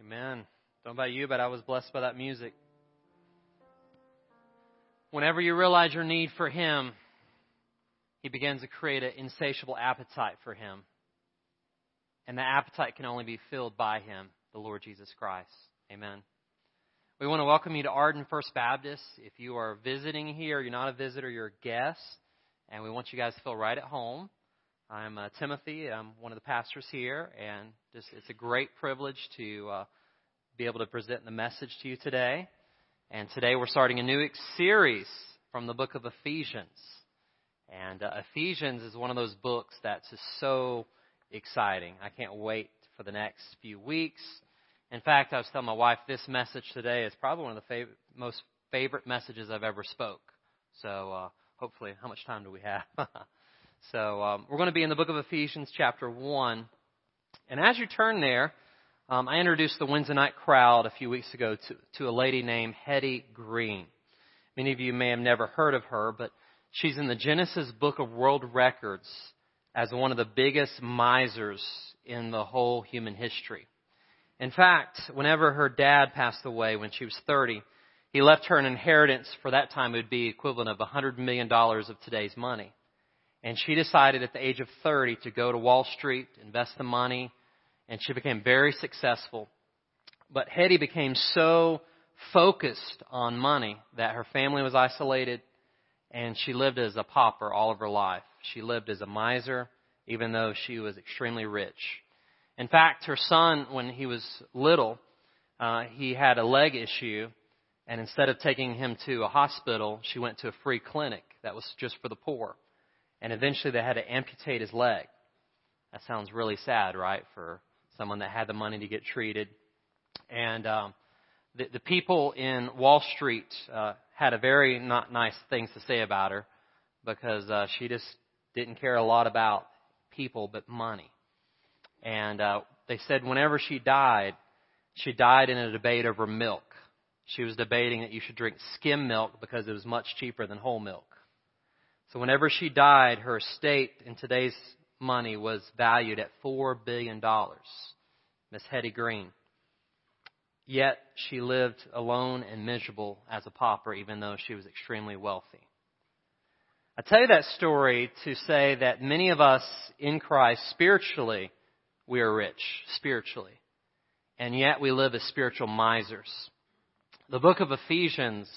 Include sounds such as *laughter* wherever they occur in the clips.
Amen. Don't know about you, but I was blessed by that music. Whenever you realize your need for Him, He begins to create an insatiable appetite for Him. And the appetite can only be filled by Him, the Lord Jesus Christ. Amen. We want to welcome you to Arden First Baptist. If you are visiting here, you're not a visitor, you're a guest, and we want you guys to feel right at home. I'm uh, Timothy. I'm one of the pastors here, and just it's a great privilege to uh, be able to present the message to you today. And today we're starting a new series from the book of Ephesians. And uh, Ephesians is one of those books that's just so exciting. I can't wait for the next few weeks. In fact, I was telling my wife this message today is probably one of the fav- most favorite messages I've ever spoke. So uh, hopefully, how much time do we have? *laughs* So um, we're going to be in the book of Ephesians, chapter 1. And as you turn there, um, I introduced the Wednesday night crowd a few weeks ago to, to a lady named Hetty Green. Many of you may have never heard of her, but she's in the Guinness Book of World Records as one of the biggest misers in the whole human history. In fact, whenever her dad passed away when she was 30, he left her an inheritance for that time it would be equivalent of $100 million of today's money. And she decided at the age of 30 to go to Wall Street, invest the money, and she became very successful. But Hetty became so focused on money that her family was isolated and she lived as a pauper all of her life. She lived as a miser, even though she was extremely rich. In fact, her son, when he was little, uh, he had a leg issue, and instead of taking him to a hospital, she went to a free clinic that was just for the poor and eventually they had to amputate his leg. That sounds really sad, right, for someone that had the money to get treated. And um, the, the people in Wall Street uh, had a very not nice things to say about her because uh, she just didn't care a lot about people but money. And uh, they said whenever she died, she died in a debate over milk. She was debating that you should drink skim milk because it was much cheaper than whole milk. So whenever she died, her estate in today's money was valued at $4 billion. Miss Hetty Green. Yet she lived alone and miserable as a pauper, even though she was extremely wealthy. I tell you that story to say that many of us in Christ, spiritually, we are rich, spiritually. And yet we live as spiritual misers. The book of Ephesians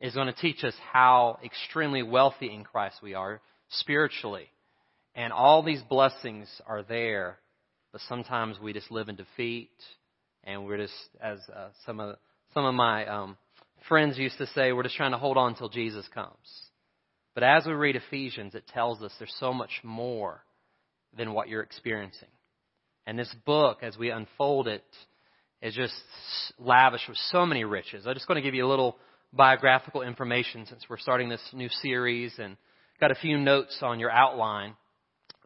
is going to teach us how extremely wealthy in Christ we are spiritually. And all these blessings are there, but sometimes we just live in defeat, and we're just, as uh, some of some of my um, friends used to say, we're just trying to hold on until Jesus comes. But as we read Ephesians, it tells us there's so much more than what you're experiencing. And this book, as we unfold it, is just lavish with so many riches. I'm just going to give you a little biographical information since we're starting this new series and got a few notes on your outline.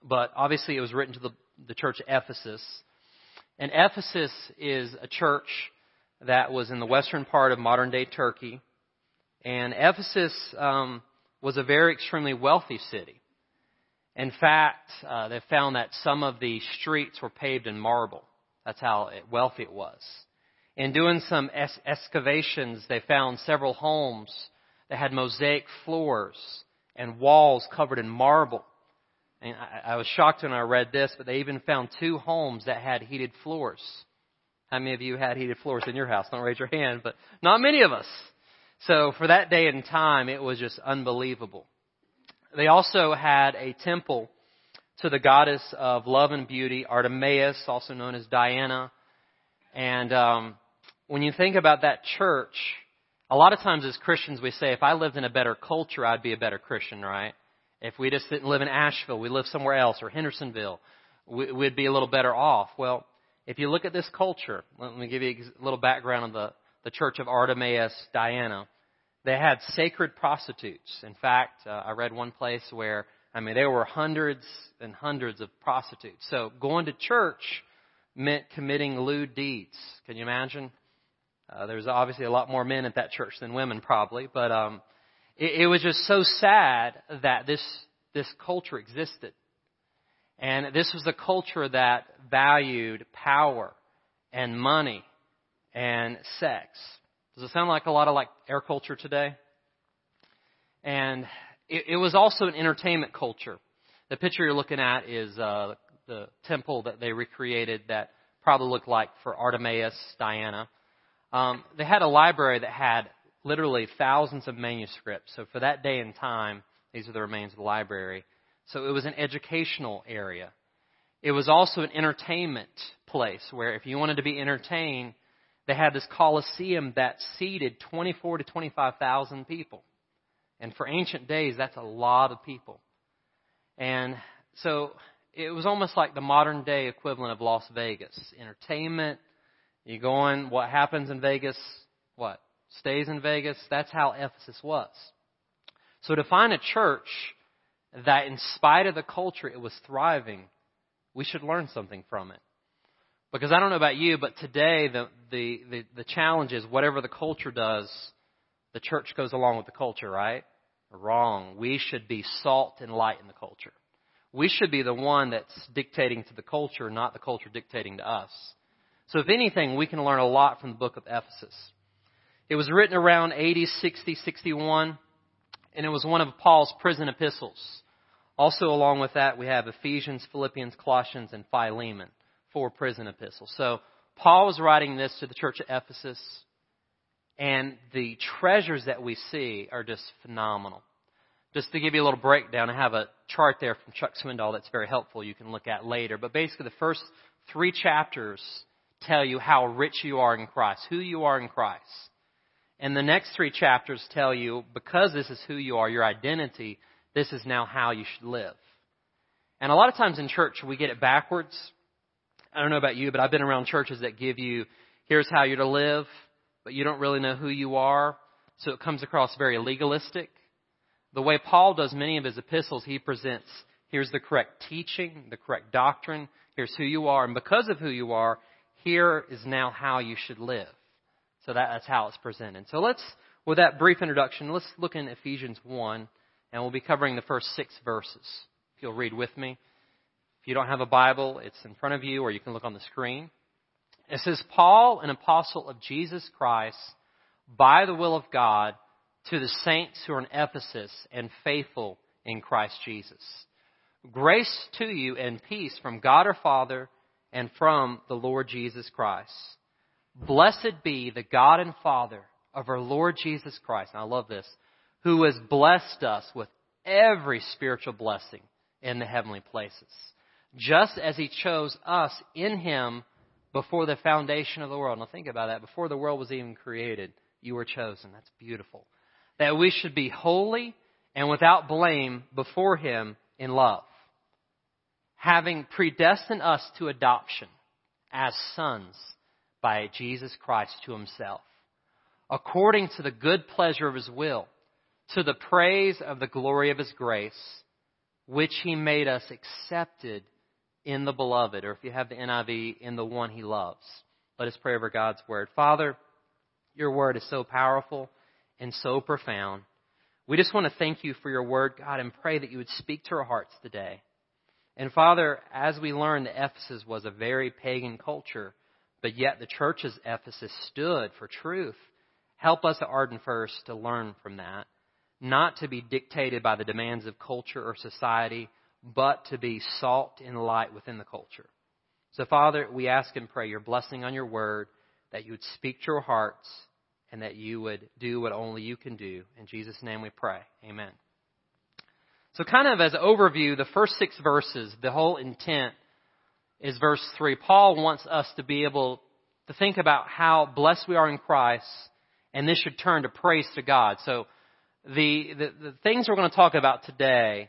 But obviously, it was written to the, the church of Ephesus. And Ephesus is a church that was in the western part of modern day Turkey. And Ephesus um, was a very extremely wealthy city. In fact, uh, they found that some of the streets were paved in marble. That's how wealthy it was. In doing some es- excavations, they found several homes that had mosaic floors and walls covered in marble. And I, I was shocked when I read this, but they even found two homes that had heated floors. How many of you had heated floors in your house? Don't raise your hand, but not many of us. So for that day and time, it was just unbelievable. They also had a temple to the goddess of love and beauty, Artemis, also known as Diana. And um, when you think about that church, a lot of times as Christians we say, if I lived in a better culture, I'd be a better Christian, right? If we just didn't live in Asheville, we lived somewhere else, or Hendersonville, we'd be a little better off. Well, if you look at this culture, let me give you a little background on the, the Church of Artemis Diana. They had sacred prostitutes. In fact, uh, I read one place where, I mean, there were hundreds and hundreds of prostitutes. So going to church meant committing lewd deeds. Can you imagine? Uh, there was obviously a lot more men at that church than women, probably, but um, it, it was just so sad that this this culture existed, and this was a culture that valued power and money and sex. Does it sound like a lot of like air culture today? And it, it was also an entertainment culture. The picture you're looking at is uh, the temple that they recreated that probably looked like for Artemis, Diana. Um, they had a library that had literally thousands of manuscripts. So for that day and time, these are the remains of the library. So it was an educational area. It was also an entertainment place where if you wanted to be entertained, they had this coliseum that seated 24 to 25,000 people. And for ancient days, that's a lot of people. And so it was almost like the modern day equivalent of Las Vegas. Entertainment, you go in, what happens in Vegas, what? Stays in Vegas. That's how Ephesus was. So to find a church that in spite of the culture it was thriving, we should learn something from it. Because I don't know about you, but today the, the, the, the challenge is whatever the culture does, the church goes along with the culture, right? Wrong. We should be salt and light in the culture. We should be the one that's dictating to the culture, not the culture dictating to us. So if anything, we can learn a lot from the book of Ephesus. It was written around 80, 60, 61, and it was one of Paul's prison epistles. Also along with that, we have Ephesians, Philippians, Colossians, and Philemon, four prison epistles. So Paul was writing this to the church at Ephesus, and the treasures that we see are just phenomenal. Just to give you a little breakdown, I have a chart there from Chuck Swindoll that's very helpful you can look at later. But basically, the first three chapters tell you how rich you are in Christ, who you are in Christ. And the next three chapters tell you, because this is who you are, your identity, this is now how you should live. And a lot of times in church, we get it backwards. I don't know about you, but I've been around churches that give you, here's how you're to live, but you don't really know who you are. So it comes across very legalistic. The way Paul does many of his epistles, he presents, here's the correct teaching, the correct doctrine, here's who you are, and because of who you are, here is now how you should live. So that, that's how it's presented. So let's, with that brief introduction, let's look in Ephesians 1, and we'll be covering the first six verses. If you'll read with me. If you don't have a Bible, it's in front of you, or you can look on the screen. It says, Paul, an apostle of Jesus Christ, by the will of God, to the saints who are in Ephesus and faithful in Christ Jesus. Grace to you and peace from God our Father and from the Lord Jesus Christ. Blessed be the God and Father of our Lord Jesus Christ. And I love this. Who has blessed us with every spiritual blessing in the heavenly places. Just as He chose us in Him before the foundation of the world. Now think about that. Before the world was even created, you were chosen. That's beautiful that we should be holy and without blame before Him in love, having predestined us to adoption as sons by Jesus Christ to Himself, according to the good pleasure of His will, to the praise of the glory of His grace, which He made us accepted in the beloved, or if you have the NIV, in the one He loves. Let us pray over God's Word. Father, your Word is so powerful and so profound. We just want to thank you for your word, God, and pray that you would speak to our hearts today. And Father, as we learned that Ephesus was a very pagan culture, but yet the church's Ephesus stood for truth, help us at Arden First to learn from that, not to be dictated by the demands of culture or society, but to be salt and light within the culture. So, Father, we ask and pray your blessing on your word, that you would speak to our hearts, and that you would do what only you can do. In Jesus' name we pray. Amen. So, kind of as overview, the first six verses, the whole intent is verse 3. Paul wants us to be able to think about how blessed we are in Christ, and this should turn to praise to God. So, the, the, the things we're going to talk about today,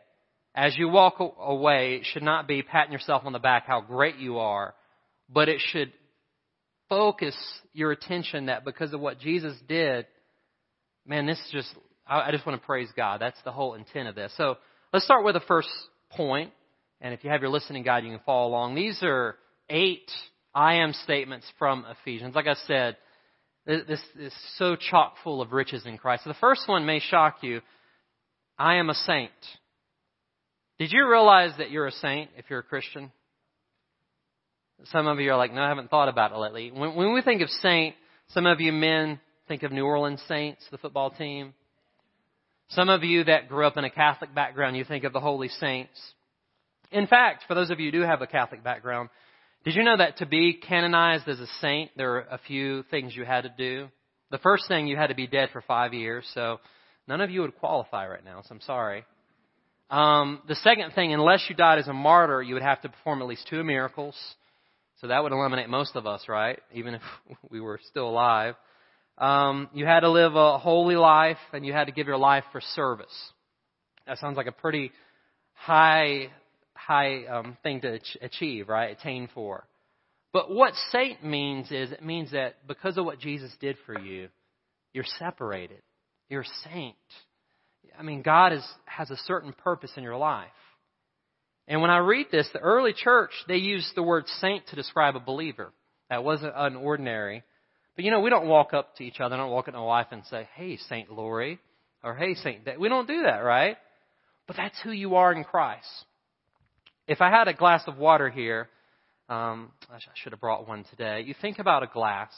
as you walk away, it should not be patting yourself on the back how great you are, but it should focus your attention that because of what Jesus did, man, this is just, I just want to praise God. That's the whole intent of this. So let's start with the first. And if you have your listening guide, you can follow along. These are eight I am statements from Ephesians. Like I said, this is so chock full of riches in Christ. So the first one may shock you. I am a saint. Did you realize that you're a saint if you're a Christian? Some of you are like, no, I haven't thought about it lately. When, when we think of saint, Some of you men think of New Orleans Saints, the football team. Some of you that grew up in a Catholic background, you think of the Holy Saints. In fact, for those of you who do have a Catholic background, did you know that to be canonized as a saint, there are a few things you had to do? The first thing, you had to be dead for five years, so none of you would qualify right now, so I'm sorry. Um, the second thing, unless you died as a martyr, you would have to perform at least two miracles. So that would eliminate most of us, right? Even if *laughs* we were still alive. Um, you had to live a holy life, and you had to give your life for service. That sounds like a pretty high, high um, thing to achieve, right? Attain for. But what saint means is it means that because of what Jesus did for you, you're separated. You're a saint. I mean, God is, has a certain purpose in your life. And when I read this, the early church, they used the word saint to describe a believer. That wasn't an ordinary. But you know, we don't walk up to each other, I don't walk up to my wife and say, hey, Saint Lori, or hey, Saint, we don't do that, right? But that's who you are in Christ. If I had a glass of water here, um, I should have brought one today. You think about a glass.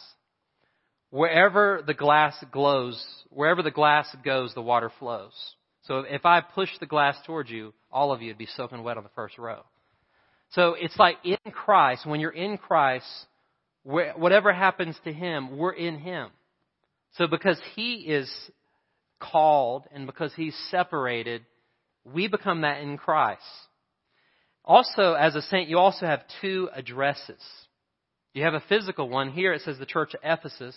Wherever the glass glows, wherever the glass goes, the water flows. So if I push the glass towards you, all of you would be soaking wet on the first row. So it's like in Christ, when you're in Christ, whatever happens to Him, we're in Him. So because He is called and because He's separated, we become that in Christ. Also, as a saint, you also have two addresses. You have a physical one. Here it says the church of Ephesus,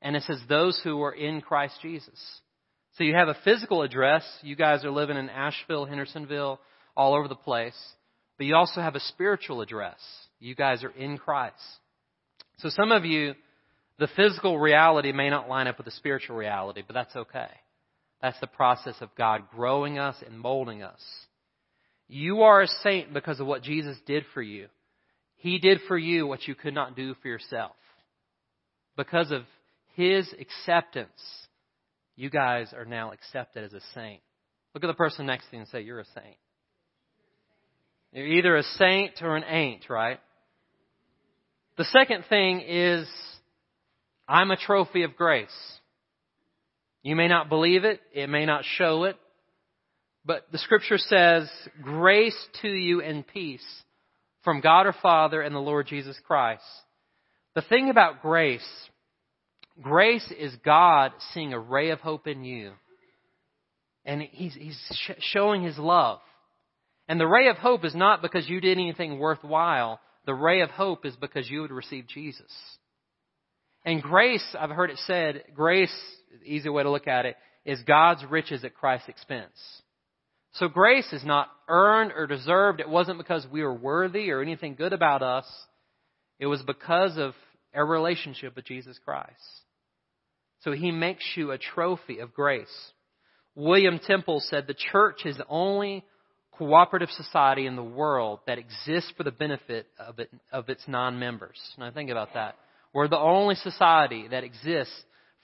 and it says those who are in Christ Jesus. So you have a physical address. You guys are living in Asheville, Hendersonville, all over the place. But you also have a spiritual address. You guys are in Christ. So some of you, the physical reality may not line up with the spiritual reality, but that's okay. That's the process of God growing us and molding us. You are a saint because of what Jesus did for you. He did for you what you could not do for yourself. Because of His acceptance, you guys are now accepted as a saint. Look at the person next to you and say, You're a saint. You're either a saint or an ain't, right? The second thing is, I'm a trophy of grace. You may not believe it, it may not show it, but the scripture says, grace to you and peace from God our Father and the Lord Jesus Christ. The thing about grace, grace is God seeing a ray of hope in you. And He's, he's showing His love. And the ray of hope is not because you did anything worthwhile. The ray of hope is because you would receive Jesus. And grace, I've heard it said, grace, easy way to look at it, is God's riches at Christ's expense. So grace is not earned or deserved. It wasn't because we were worthy or anything good about us. It was because of our relationship with Jesus Christ. So he makes you a trophy of grace. William Temple said the church is the only cooperative society in the world that exists for the benefit of, it, of its non-members. Now think about that. We're the only society that exists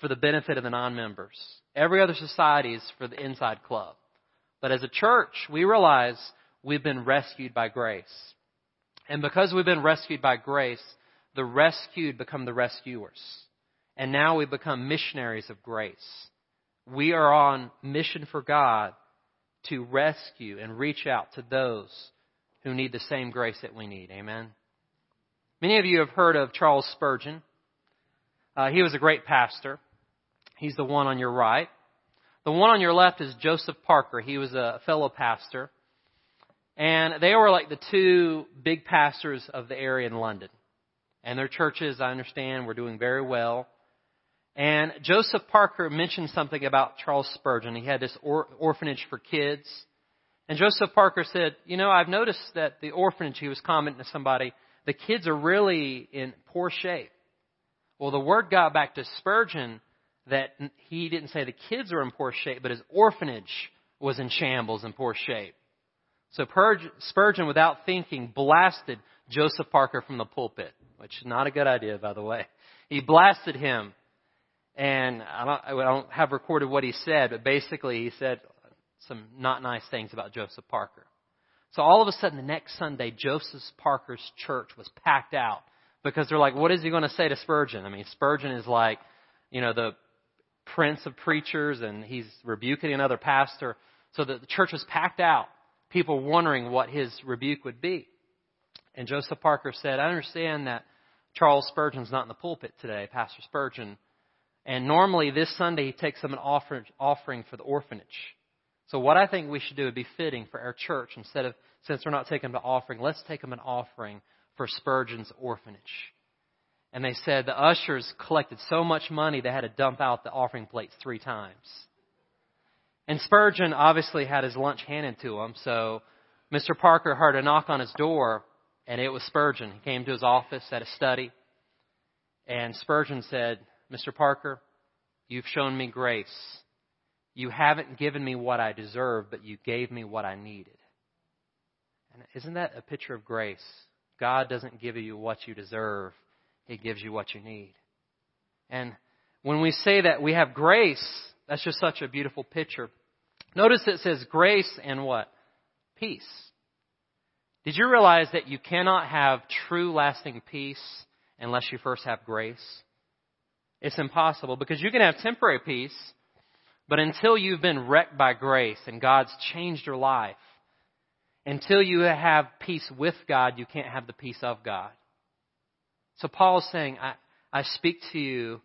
for the benefit of the non-members. Every other society is for the inside club. But as a church, we realize we've been rescued by grace. And because we've been rescued by grace, the rescued become the rescuers. And now we become missionaries of grace. We are on mission for God to rescue and reach out to those who need the same grace that we need. Amen. Many of you have heard of Charles Spurgeon. Uh, he was a great pastor. He's the one on your right. The one on your left is Joseph Parker. He was a fellow pastor. And they were like the two big pastors of the area in London. And their churches, I understand, were doing very well. And Joseph Parker mentioned something about Charles Spurgeon. He had this or- orphanage for kids. And Joseph Parker said, You know, I've noticed that the orphanage, he was commenting to somebody, the kids are really in poor shape. Well, the word got back to Spurgeon that he didn't say the kids were in poor shape, but his orphanage was in shambles and poor shape. So Spurgeon, without thinking, blasted Joseph Parker from the pulpit, which is not a good idea, by the way. He blasted him, and I don't, I don't have recorded what he said, but basically he said some not nice things about Joseph Parker. So all of a sudden, the next Sunday, Joseph Parker's church was packed out because they're like, what is he going to say to Spurgeon? I mean, Spurgeon is like, you know, the prince of preachers and he's rebuking another pastor. So the church was packed out, people wondering what his rebuke would be. And Joseph Parker said, I understand that Charles Spurgeon's not in the pulpit today, Pastor Spurgeon. And normally this Sunday he takes them an offering for the orphanage. So what I think we should do would be fitting for our church instead of, since we're not taking them an offering, let's take them an offering for Spurgeon's orphanage. And they said the ushers collected so much money they had to dump out the offering plates three times. And Spurgeon obviously had his lunch handed to him, so Mr. Parker heard a knock on his door, and it was Spurgeon. He came to his office at a study, and Spurgeon said, Mr. Parker, you've shown me grace. You haven't given me what I deserve, but you gave me what I needed. And isn't that a picture of grace? God doesn't give you what you deserve, He gives you what you need. And when we say that we have grace, that's just such a beautiful picture. Notice it says grace and what? Peace. Did you realize that you cannot have true lasting peace unless you first have grace? It's impossible because you can have temporary peace, but until you've been wrecked by grace and God's changed your life, until you have peace with God, you can't have the peace of God. So Paul is saying, I, I speak to you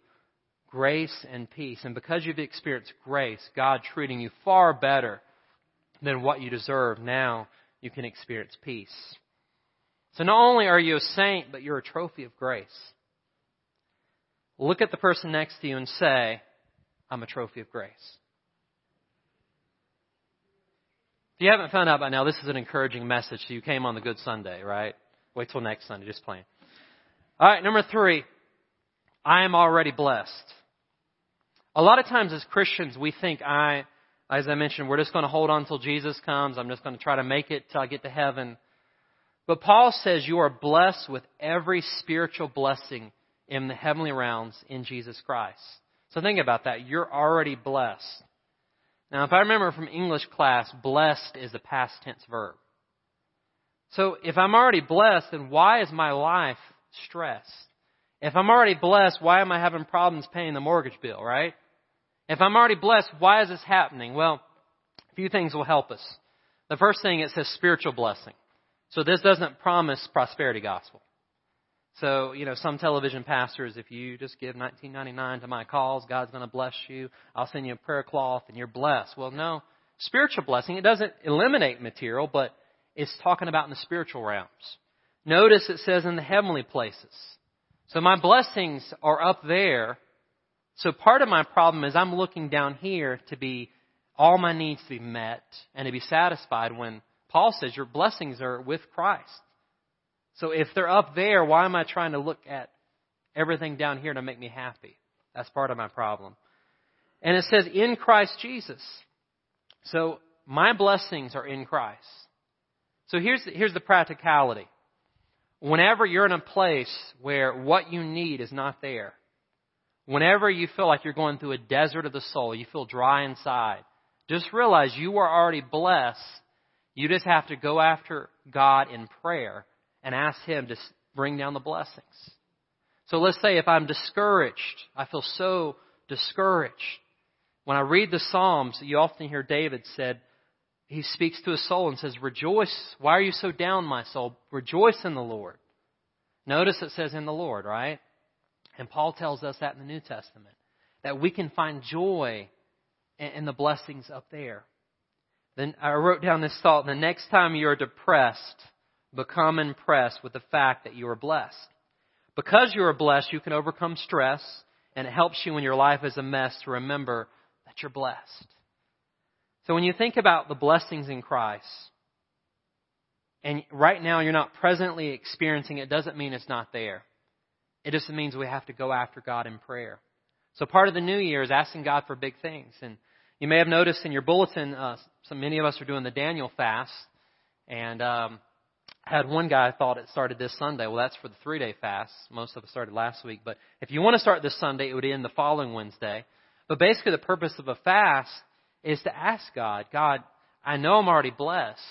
grace and peace. And because you've experienced grace, God treating you far better than what you deserve, now you can experience peace. So not only are you a saint, but you're a trophy of grace. Look at the person next to you and say, I'm a trophy of grace. If you haven't found out by now, this is an encouraging message. So you came on the Good Sunday, right? Wait till next Sunday, just playing. All right, number three. I am already blessed. A lot of times as Christians, we think I, as I mentioned, we're just going to hold on until Jesus comes. I'm just going to try to make it till I get to heaven. But Paul says you are blessed with every spiritual blessing in the heavenly realms in Jesus Christ. So think about that. You're already blessed. Now, if I remember from English class, blessed is a past tense verb. So if I'm already blessed, then why is my life stressed? If I'm already blessed, why am I having problems paying the mortgage bill, right? If I'm already blessed, why is this happening? Well, a few things will help us. The first thing, it says spiritual blessing. So this doesn't promise prosperity gospel. So, you know, some television pastors, if you just give 19.99 to my calls, God's going to bless you. I'll send you a prayer cloth and you're blessed. Well, no. Spiritual blessing, it doesn't eliminate material, but it's talking about in the spiritual realms. Notice it says in the heavenly places. So my blessings are up there. So part of my problem is I'm looking down here to be all my needs to be met and to be satisfied when Paul says your blessings are with Christ. So if they're up there, why am I trying to look at everything down here to make me happy? That's part of my problem. And it says, in Christ Jesus. So my blessings are in Christ. So here's the, here's the practicality. Whenever you're in a place where what you need is not there, whenever you feel like you're going through a desert of the soul, you feel dry inside, just realize you are already blessed. You just have to go after God in prayer and ask Him to bring down the blessings. So let's say if I'm discouraged, I feel so discouraged. When I read the Psalms, you often hear David said, he speaks to his soul and says, Rejoice. Why are you so down, my soul? Rejoice in the Lord. Notice it says in the Lord, right? And Paul tells us that in the New Testament, that we can find joy in the blessings up there. Then I wrote down this thought the next time you're depressed, become impressed with the fact that you are blessed. Because you are blessed, you can overcome stress, and it helps you when your life is a mess to remember that you're blessed. So when you think about the blessings in Christ, and right now you're not presently experiencing it, doesn't mean it's not there. It just means we have to go after God in prayer. So part of the new year is asking God for big things. And you may have noticed in your bulletin, uh, so many of us are doing the Daniel fast, and um, had one guy thought it started this Sunday. Well, that's for the three day fast. Most of it started last week. But if you want to start this Sunday, it would end the following Wednesday. But basically, the purpose of a fast is to ask God, God, I know I'm already blessed.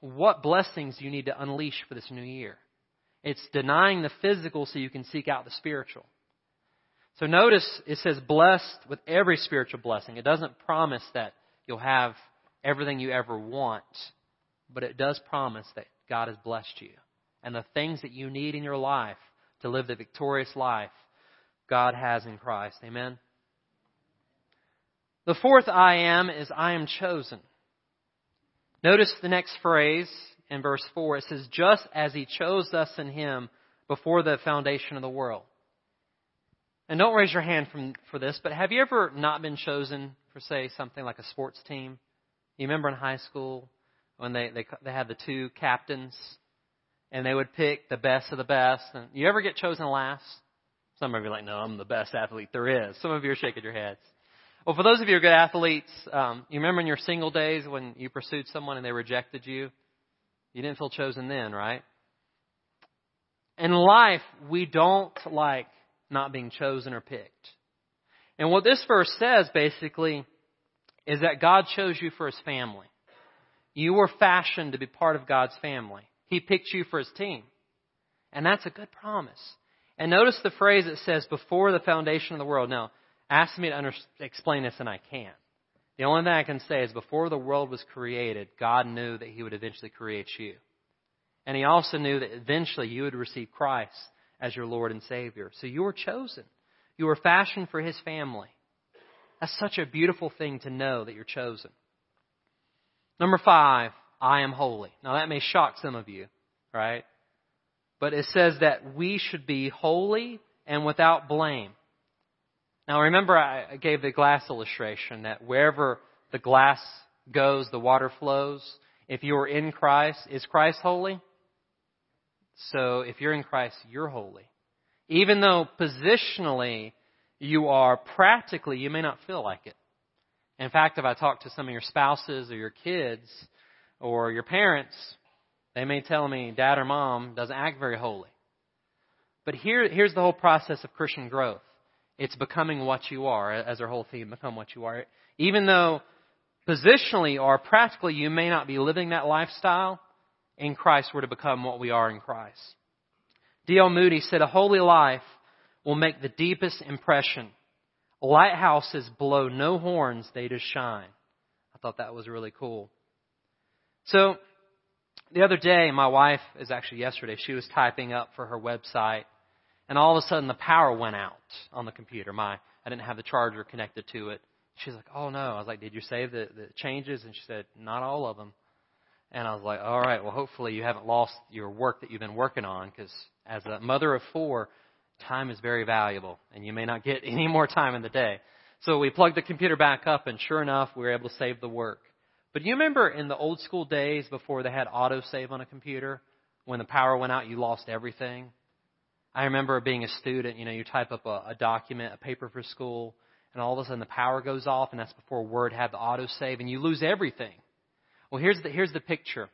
What blessings do you need to unleash for this new year? It's denying the physical so you can seek out the spiritual. So notice it says blessed with every spiritual blessing. It doesn't promise that you'll have everything you ever want, but it does promise that God has blessed you. And the things that you need in your life to live the victorious life, God has in Christ. Amen? The fourth I am is I am chosen. Notice the next phrase in verse 4. It says, just as he chose us in him before the foundation of the world. And don't raise your hand from, for this, but have you ever not been chosen for, say, something like a sports team? You remember in high school when they, they, they had the two captains and they would pick the best of the best. And you ever get chosen last? Some of you are like, no, I'm the best athlete there is. Some of you are shaking your heads. Well, for those of you who are good athletes, um, you remember in your single days when you pursued someone and they rejected you? You didn't feel chosen then, right? In life, we don't like not being chosen or picked. And what this verse says basically is that God chose you for his family. You were fashioned to be part of God's family. He picked you for his team. And that's a good promise. And notice the phrase that says, before the foundation of the world. Now, ask me to under- explain this and I can't. The only thing I can say is before the world was created, God knew that He would eventually create you. And He also knew that eventually you would receive Christ as your Lord and Savior. So you were chosen. You were fashioned for His family. That's such a beautiful thing to know that you're chosen. Number five, I am holy. Now that may shock some of you, right? But it says that we should be holy and without blame. Now remember I gave the glass illustration that wherever the glass goes, the water flows. If you are in Christ, is Christ holy? So if you're in Christ, you're holy. Even though positionally you are practically, you may not feel like it. In fact, if I talk to some of your spouses or your kids or your parents, they may tell me dad or mom doesn't act very holy. But here, here's the whole process of Christian growth. It's becoming what you are, as our whole theme, become what you are. Even though positionally or practically you may not be living that lifestyle, in Christ we're to become what we are in Christ. D.L. Moody said, a holy life will make the deepest impression. Lighthouses blow no horns, they just shine. I thought that was really cool. So, the other day, my wife is actually yesterday, she was typing up for her website, and all of a sudden the power went out on the computer. My, I didn't have the charger connected to it. She's like, oh no. I was like, did you save the, the changes? And she said, not all of them. And I was like, all right, well, hopefully you haven't lost your work that you've been working on because as a mother of four, time is very valuable and you may not get *laughs* any more time in the day. So we plugged the computer back up and sure enough, we were able to save the work. But you remember in the old school days before they had autosave on a computer, when the power went out, you lost everything? I remember being a student, you know, you type up a, a document, a paper for school, and all of a sudden the power goes off, and that's before Word had the autosave, and you lose everything. Well, here's the, here's the picture.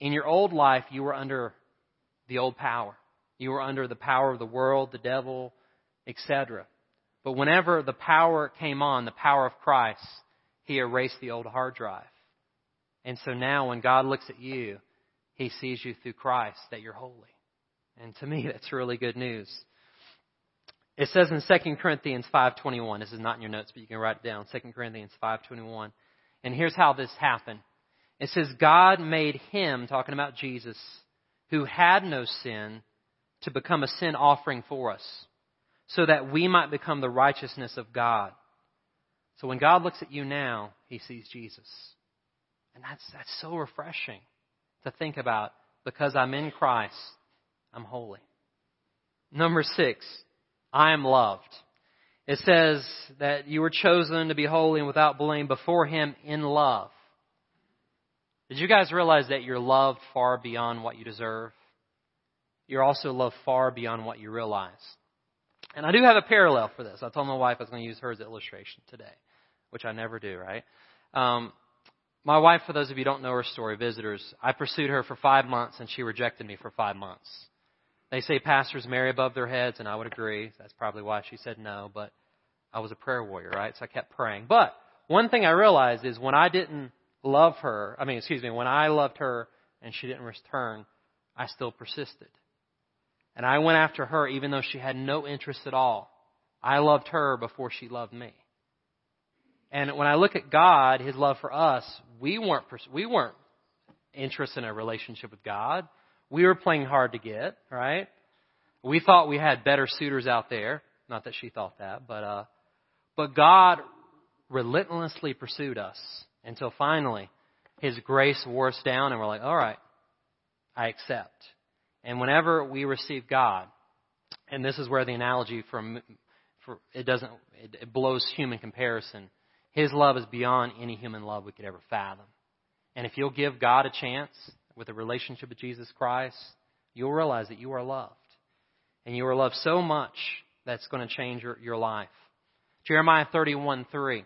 In your old life, you were under the old power. You were under the power of the world, the devil, etc. But whenever the power came on, the power of Christ, He erased the old hard drive. And so now when God looks at you, He sees you through Christ that you're holy. And to me, *laughs* that's really good news. It says in 2 Corinthians 5.21, this is not in your notes, but you can write it down, 2 Corinthians 5.21. And here's how this happened. It says, God made him, talking about Jesus, who had no sin, to become a sin offering for us, so that we might become the righteousness of God. So when God looks at you now, he sees Jesus. And that's, that's so refreshing to think about because I'm in Christ, I'm holy. Number six, I am loved. It says that you were chosen to be holy and without blame before Him in love. Did you guys realize that you're loved far beyond what you deserve? You're also loved far beyond what you realize. And I do have a parallel for this. I told my wife I was going to use her as an illustration today, which I never do, right? Um, my wife, for those of you who don't know her story, visitors, I pursued her for five months and she rejected me for five months. They say pastors marry above their heads, and I would agree. That's probably why she said no, but I was a prayer warrior, right? So I kept praying. But one thing I realized is when I didn't love her, I mean, excuse me, when I loved her and she didn't return, I still persisted. And I went after her even though she had no interest at all. I loved her before she loved me. And when I look at God, His love for us, we weren't, we weren't interested in a relationship with God. We were playing hard to get, right? We thought we had better suitors out there. Not that she thought that, but, uh, but God relentlessly pursued us until finally His grace wore us down and we're like, all right, I accept. And whenever we receive God, and this is where the analogy from, for, it doesn't, it, it blows human comparison. His love is beyond any human love we could ever fathom. And if you'll give God a chance with a relationship with Jesus Christ, you'll realize that you are loved. And you are loved so much that's going to change your, your life. Jeremiah 31 3.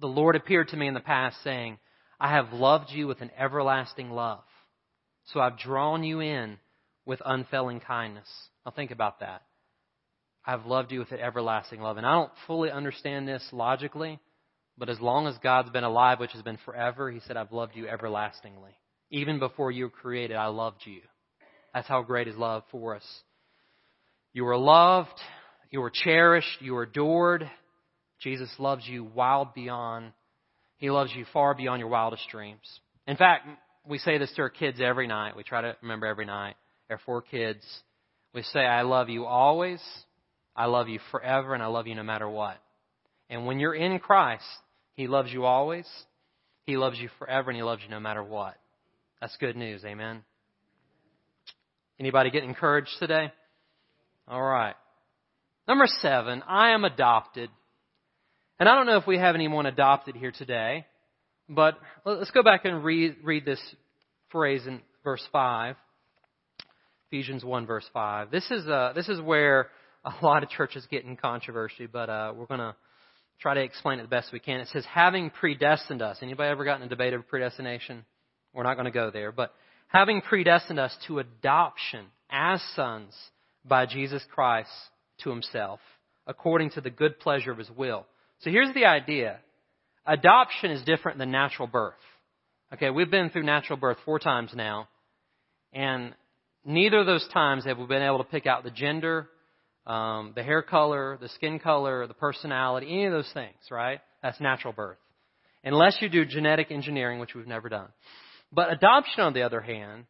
The Lord appeared to me in the past saying, I have loved you with an everlasting love. So I've drawn you in with unfailing kindness. Now think about that. I've loved you with an everlasting love. And I don't fully understand this logically, but as long as God's been alive, which has been forever, He said, I've loved you everlastingly. Even before you were created, I loved you. That's how great His love for us. You were loved, you were cherished, you were adored. Jesus loves you wild beyond, He loves you far beyond your wildest dreams. In fact, we say this to our kids every night. We try to remember every night. Our four kids. We say, I love you always, I love you forever, and I love you no matter what. And when you're in Christ, He loves you always, He loves you forever, and He loves you no matter what. That's good news. Amen. Anybody get encouraged today? All right. Number seven, I am adopted. And I don't know if we have anyone adopted here today, but let's go back and read, read this phrase in verse 5. Ephesians 1 verse 5. This is, uh, this is where a *laughs* lot of churches get in controversy, but uh, we're going to try to explain it the best we can. It says, having predestined us. Anybody ever gotten a debate of predestination? We're not going to go there, but having predestined us to adoption as sons by Jesus Christ to himself, according to the good pleasure of his will. So here's the idea. Adoption is different than natural birth. Okay, we've been through natural birth four times now, and neither of those times have we been able to pick out the gender, um, the hair color, the skin color, the personality, any of those things, right? That's natural birth. Unless you do genetic engineering, which we've never done. But adoption, on the other hand,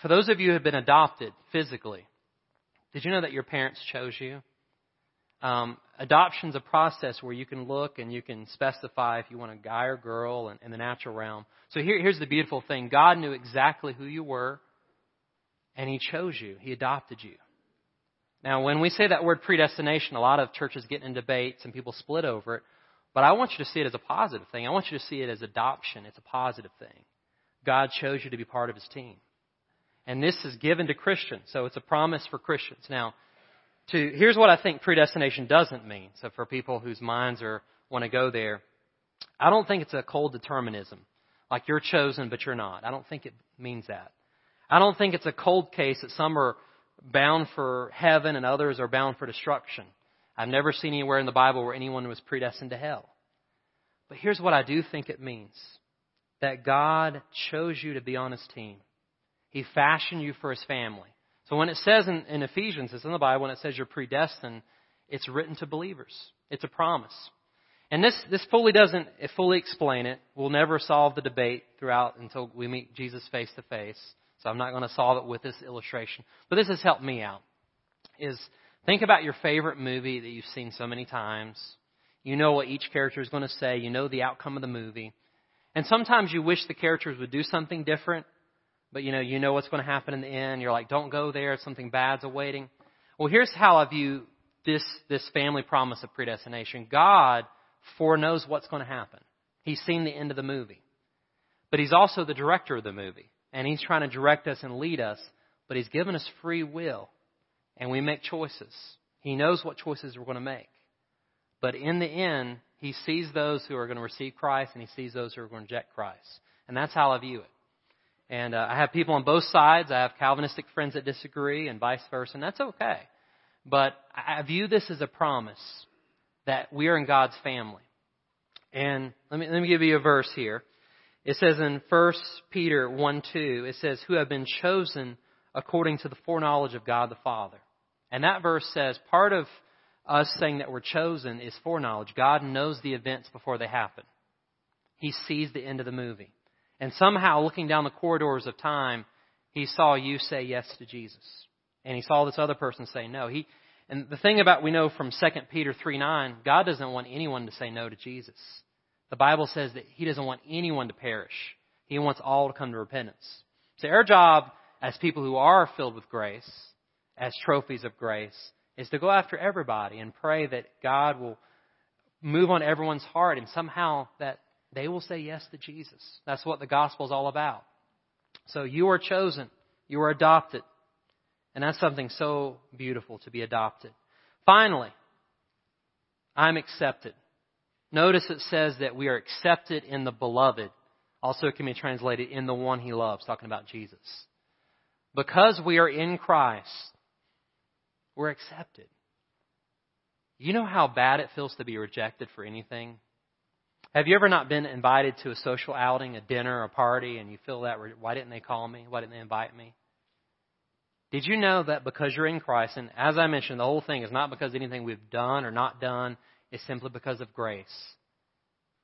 for those of you who have been adopted physically, did you know that your parents chose you? Um, adoption's a process where you can look and you can specify if you want a guy or girl in, in the natural realm. So here, here's the beautiful thing God knew exactly who you were and He chose you. He adopted you. Now, when we say that word predestination, a lot of churches get in debates and people split over it. But I want you to see it as a positive thing. I want you to see it as adoption. It's a positive thing. God chose you to be part of His team. And this is given to Christians, so it's a promise for Christians. Now, to, here's what I think predestination doesn't mean. So for people whose minds are want to go there, I don't think it's a cold determinism, like you're chosen but you're not. I don't think it means that. I don't think it's a cold case that some are bound for heaven and others are bound for destruction. I've never seen anywhere in the Bible where anyone was predestined to hell. But here's what I do think it means that God chose you to be on his team, He fashioned you for his family. So when it says in, in Ephesians, it's in the Bible, when it says you're predestined, it's written to believers. It's a promise. And this, this fully doesn't fully explain it. We'll never solve the debate throughout until we meet Jesus face to face. So I'm not going to solve it with this illustration. But this has helped me out. Is think about your favorite movie that you've seen so many times. You know what each character is going to say. You know the outcome of the movie. And sometimes you wish the characters would do something different, but you know, you know what's going to happen in the end. You're like, don't go there. Something bad's awaiting. Well, here's how I view this, this family promise of predestination. God foreknows what's going to happen. He's seen the end of the movie. But He's also the director of the movie and He's trying to direct us and lead us, but He's given us free will, and we make choices. He knows what choices we're going to make. But in the end, He sees those who are going to receive Christ, and He sees those who are going to reject Christ. And that's how I view it. And uh, I have people on both sides. I have Calvinistic friends that disagree, and vice versa, and that's okay. But I view this as a promise that we are in God's family. And let me, let me give you a verse here. It says in 1 Peter 1 2, it says, Who have been chosen according to the foreknowledge of God the Father. And that verse says part of us saying that we're chosen is foreknowledge. God knows the events before they happen. He sees the end of the movie. And somehow, looking down the corridors of time, he saw you say yes to Jesus. And he saw this other person say no. He, and the thing about we know from 2 Peter 3 9, God doesn't want anyone to say no to Jesus. The Bible says that He doesn't want anyone to perish. He wants all to come to repentance. So our job as people who are filled with grace, as trophies of grace, is to go after everybody and pray that God will move on everyone's heart and somehow that they will say yes to Jesus. That's what the gospel is all about. So you are chosen. You are adopted. And that's something so beautiful to be adopted. Finally, I'm accepted. Notice it says that we are accepted in the beloved. Also, it can be translated in the one he loves, talking about Jesus. Because we are in Christ, we're accepted. You know how bad it feels to be rejected for anything? Have you ever not been invited to a social outing, a dinner, a party, and you feel that, why didn't they call me? Why didn't they invite me? Did you know that because you're in Christ, and as I mentioned, the whole thing is not because anything we've done or not done, it's simply because of grace,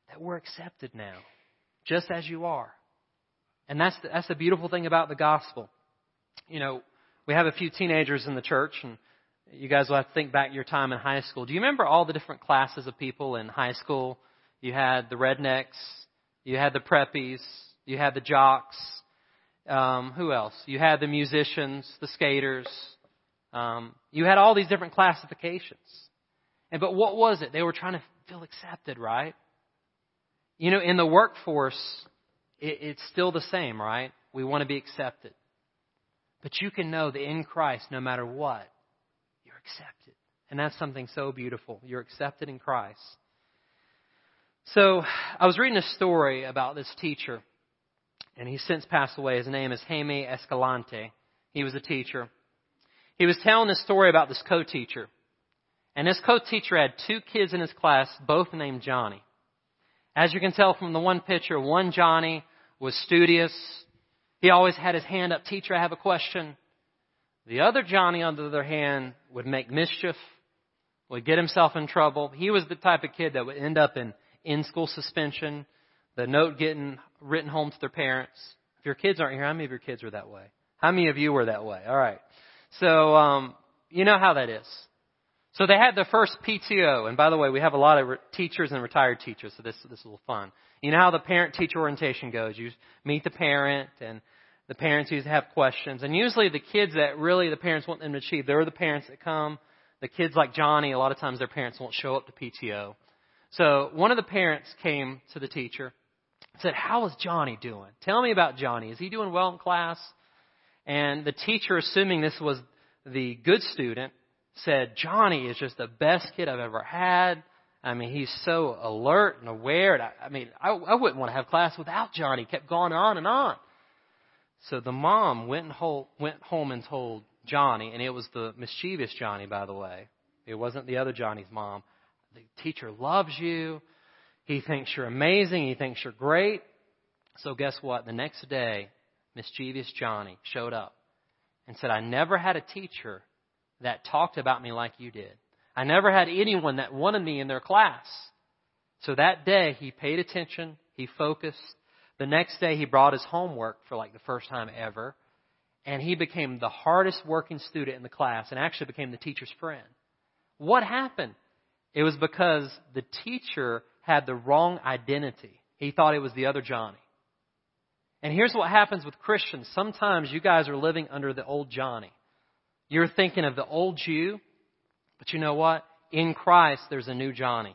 that we're accepted now, just as you are. And that's the, that's the beautiful thing about the gospel. You know, we have a few teenagers in the church, and you guys will have to think back your time in high school. Do you remember all the different classes of people in high school? You had the rednecks, you had the preppies, you had the jocks, um, who else? You had the musicians, the skaters. Um, you had all these different classifications. And but what was it? They were trying to feel accepted, right? You know, in the workforce, it, it's still the same, right? We want to be accepted. But you can know that in Christ, no matter what, you're accepted. And that's something so beautiful. You're accepted in Christ. So, I was reading a story about this teacher and he's since passed away. His name is Jaime Escalante. He was a teacher. He was telling this story about this co-teacher. And this co-teacher had two kids in his class, both named Johnny. As you can tell from the one picture, one Johnny was studious. He always had his hand up, teacher, I have a question. The other Johnny, on the other hand, would make mischief, would get himself in trouble. He was the type of kid that would end up in in-school suspension, the note getting written home to their parents. If your kids aren't here, how many of your kids were that way? How many of you were that way? All right. So, um, you know how that is. So they had their first PTO, and by the way, we have a lot of re- teachers and retired teachers, so this this is a little fun. You know how the parent-teacher orientation goes. You meet the parent, and the parents usually have questions, and usually the kids that really the parents want them to achieve, they're the parents that come. The kids like Johnny, a lot of times their parents won't show up to PTO. So one of the parents came to the teacher said, How is Johnny doing? Tell me about Johnny. Is he doing well in class? And the teacher, assuming this was the good student, said, Johnny is just the best kid I've ever had. I mean, he's so alert and aware. And I, I mean, I, I wouldn't want to have class without Johnny. Kept going on and on. So the mom went, and went home and told Johnny, and it was the mischievous Johnny, by the way. It wasn't the other Johnny's mom. The teacher loves you. He thinks you're amazing. He thinks you're great. So guess what? The next day, mischievous Johnny showed up and said, I never had a teacher that talked about me like you did. I never had anyone that wanted me in their class. So that day, he paid attention. He focused. The next day, he brought his homework for like the first time ever. And he became the hardest working student in the class and actually became the teacher's friend. What happened? It was because the teacher had the wrong identity. He thought it was the other Johnny. And here's what happens with Christians. Sometimes you guys are living under the old Johnny. You're thinking of the old Jew, but you know what? In Christ, there's a new Johnny.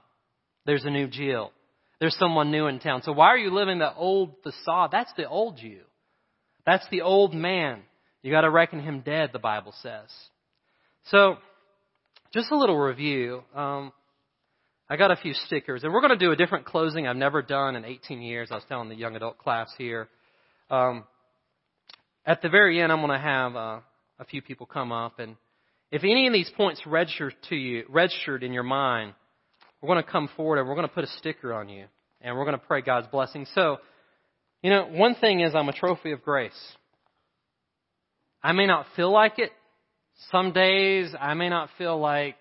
There's a new Jill. There's someone new in town. So why are you living the old facade? That's the old you. That's the old man. You gotta reckon him dead, the Bible says. So, just a little review. Um, I got a few stickers, and we're going to do a different closing I've never done in 18 years. I was telling the young adult class here. Um, at the very end, I'm going to have uh, a few people come up, and if any of these points register to you, registered in your mind, we're going to come forward and we're going to put a sticker on you, and we're going to pray God's blessing. So, you know, one thing is I'm a trophy of grace. I may not feel like it. Some days I may not feel like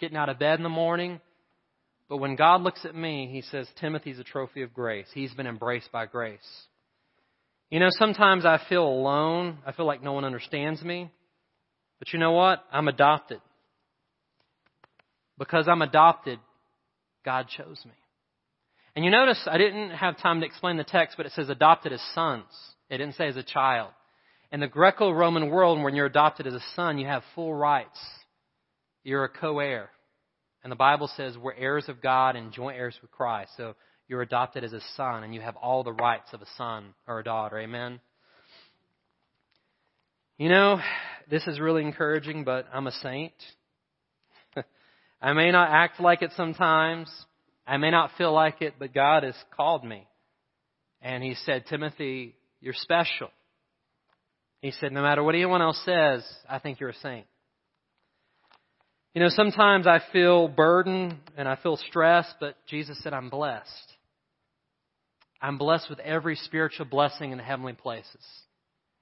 getting out of bed in the morning. But when God looks at me, He says, Timothy's a trophy of grace. He's been embraced by grace. You know, sometimes I feel alone. I feel like no one understands me. But you know what? I'm adopted. Because I'm adopted, God chose me. And you notice I didn't have time to explain the text, but it says adopted as sons. It didn't say as a child. In the Greco-Roman world, when you're adopted as a son, you have full rights. You're a co-heir. And the Bible says we're heirs of God and joint heirs with Christ. So you're adopted as a son and you have all the rights of a son or a daughter. Amen. You know, this is really encouraging, but I'm a saint. *laughs* I may not act like it sometimes. I may not feel like it, but God has called me. And He said, Timothy, you're special. He said, no matter what anyone else says, I think you're a saint. You know, sometimes I feel burdened and I feel stressed, but Jesus said, I'm blessed. I'm blessed with every spiritual blessing in the heavenly places.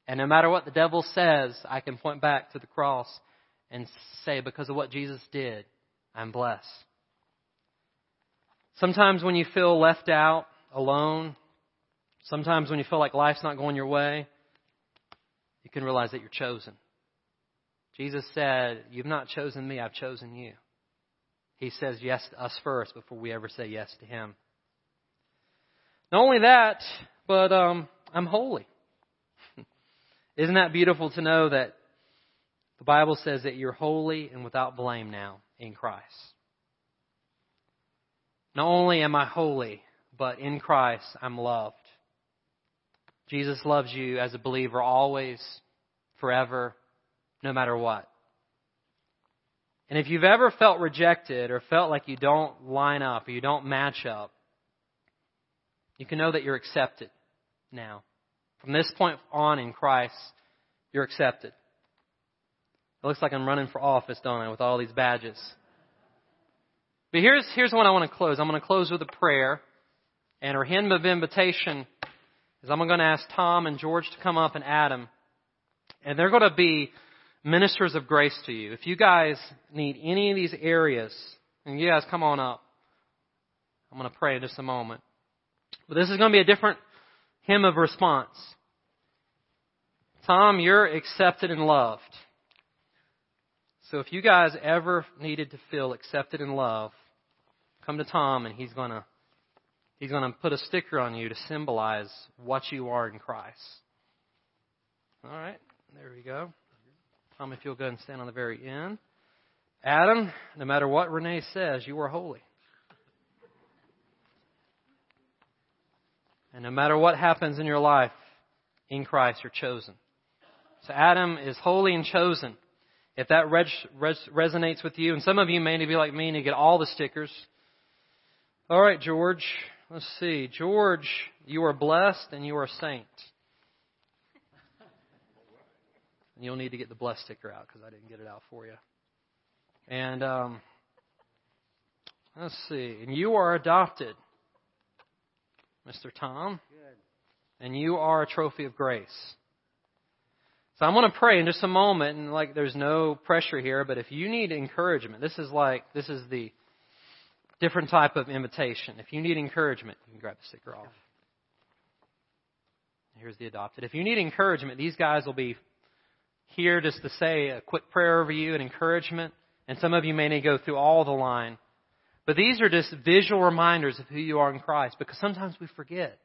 And no matter what the devil says, I can point back to the cross and say, because of what Jesus did, I'm blessed. Sometimes when you feel left out, alone, sometimes when you feel like life's not going your way, you can realize that you're chosen. Jesus said, You've not chosen me, I've chosen you. He says yes to us first before we ever say yes to Him. Not only that, but um, I'm holy. *laughs* Isn't that beautiful to know that the Bible says that you're holy and without blame now in Christ? Not only am I holy, but in Christ I'm loved. Jesus loves you as a believer always, forever, no matter what. And if you've ever felt rejected or felt like you don't line up or you don't match up, you can know that you're accepted now. From this point on in Christ, you're accepted. It looks like I'm running for office, don't I, with all these badges. But here's, here's what I want to close. I'm going to close with a prayer. And our hymn of invitation is I'm going to ask Tom and George to come up and Adam. And they're going to be ministers of grace to you. If you guys need any of these areas, and you guys come on up. I'm going to pray in just a moment. But this is going to be a different hymn of response. Tom, you're accepted and loved. So if you guys ever needed to feel accepted and loved, come to Tom and he's going to he's going to put a sticker on you to symbolize what you are in Christ. All right, there we go. Tom, if you'll go and stand on the very end. Adam, no matter what Renee says, you are holy. And no matter what happens in your life, in Christ, you're chosen. So Adam is holy and chosen. If that res- res- resonates with you, and some of you may need to be like me and you get all the stickers. All right, George. Let's see. George, you are blessed and you are a saint. You'll need to get the blessed sticker out because I didn't get it out for you. And um, let's see. And you are adopted. Mr. Tom. Good. And you are a trophy of grace. So I'm going to pray in just a moment, and like there's no pressure here, but if you need encouragement, this is like this is the different type of invitation. If you need encouragement, you can grab the sticker off. Here's the adopted. If you need encouragement, these guys will be here just to say a quick prayer over you and encouragement. And some of you may need to go through all the line. But these are just visual reminders of who you are in Christ because sometimes we forget.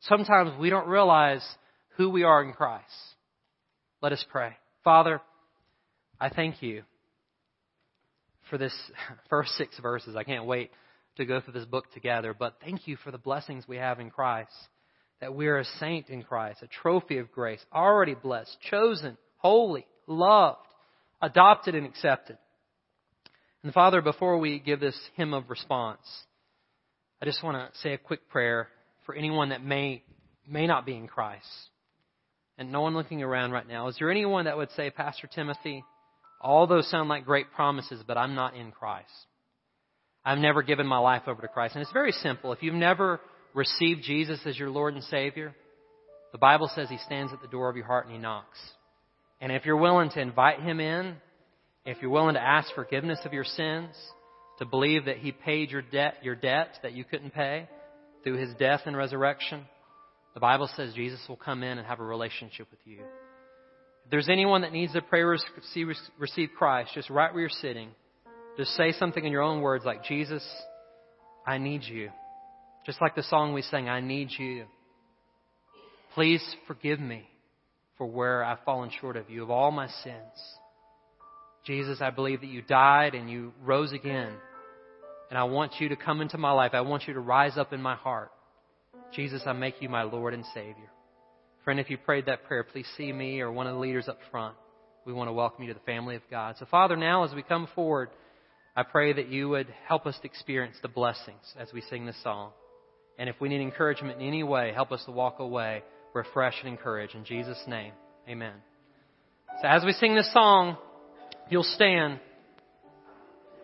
Sometimes we don't realize who we are in Christ. Let us pray. Father, I thank you for this *laughs* first six verses. I can't wait to go through this book together, but thank you for the blessings we have in Christ. That we are a saint in Christ, a trophy of grace, already blessed, chosen, holy, loved, adopted, and accepted. And Father, before we give this hymn of response, I just want to say a quick prayer for anyone that may may not be in Christ. And no one looking around right now. Is there anyone that would say, Pastor Timothy, all those sound like great promises, but I'm not in Christ. I've never given my life over to Christ. And it's very simple. If you've never received Jesus as your Lord and Savior, the Bible says He stands at the door of your heart and He knocks. And if you're willing to invite him in, if you're willing to ask forgiveness of your sins, to believe that he paid your debt, your debt that you couldn't pay through his death and resurrection, the Bible says Jesus will come in and have a relationship with you. If there's anyone that needs to pray receive, Christ, just right where you're sitting, just say something in your own words like, Jesus, I need you. Just like the song we sang, I need you. Please forgive me for where I've fallen short of you, of all my sins. Jesus, I believe that you died and you rose again. And I want you to come into my life. I want you to rise up in my heart. Jesus, I make you my Lord and Savior. Friend, if you prayed that prayer, please see me or one of the leaders up front. We want to welcome you to the family of God. So, Father, now as we come forward, I pray that you would help us to experience the blessings as we sing this song. And if we need encouragement in any way, help us to walk away refreshed and encouraged. In Jesus' name, amen. So as we sing this song, you'll stand.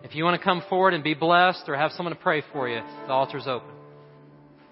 If you want to come forward and be blessed or have someone to pray for you, the altar's open.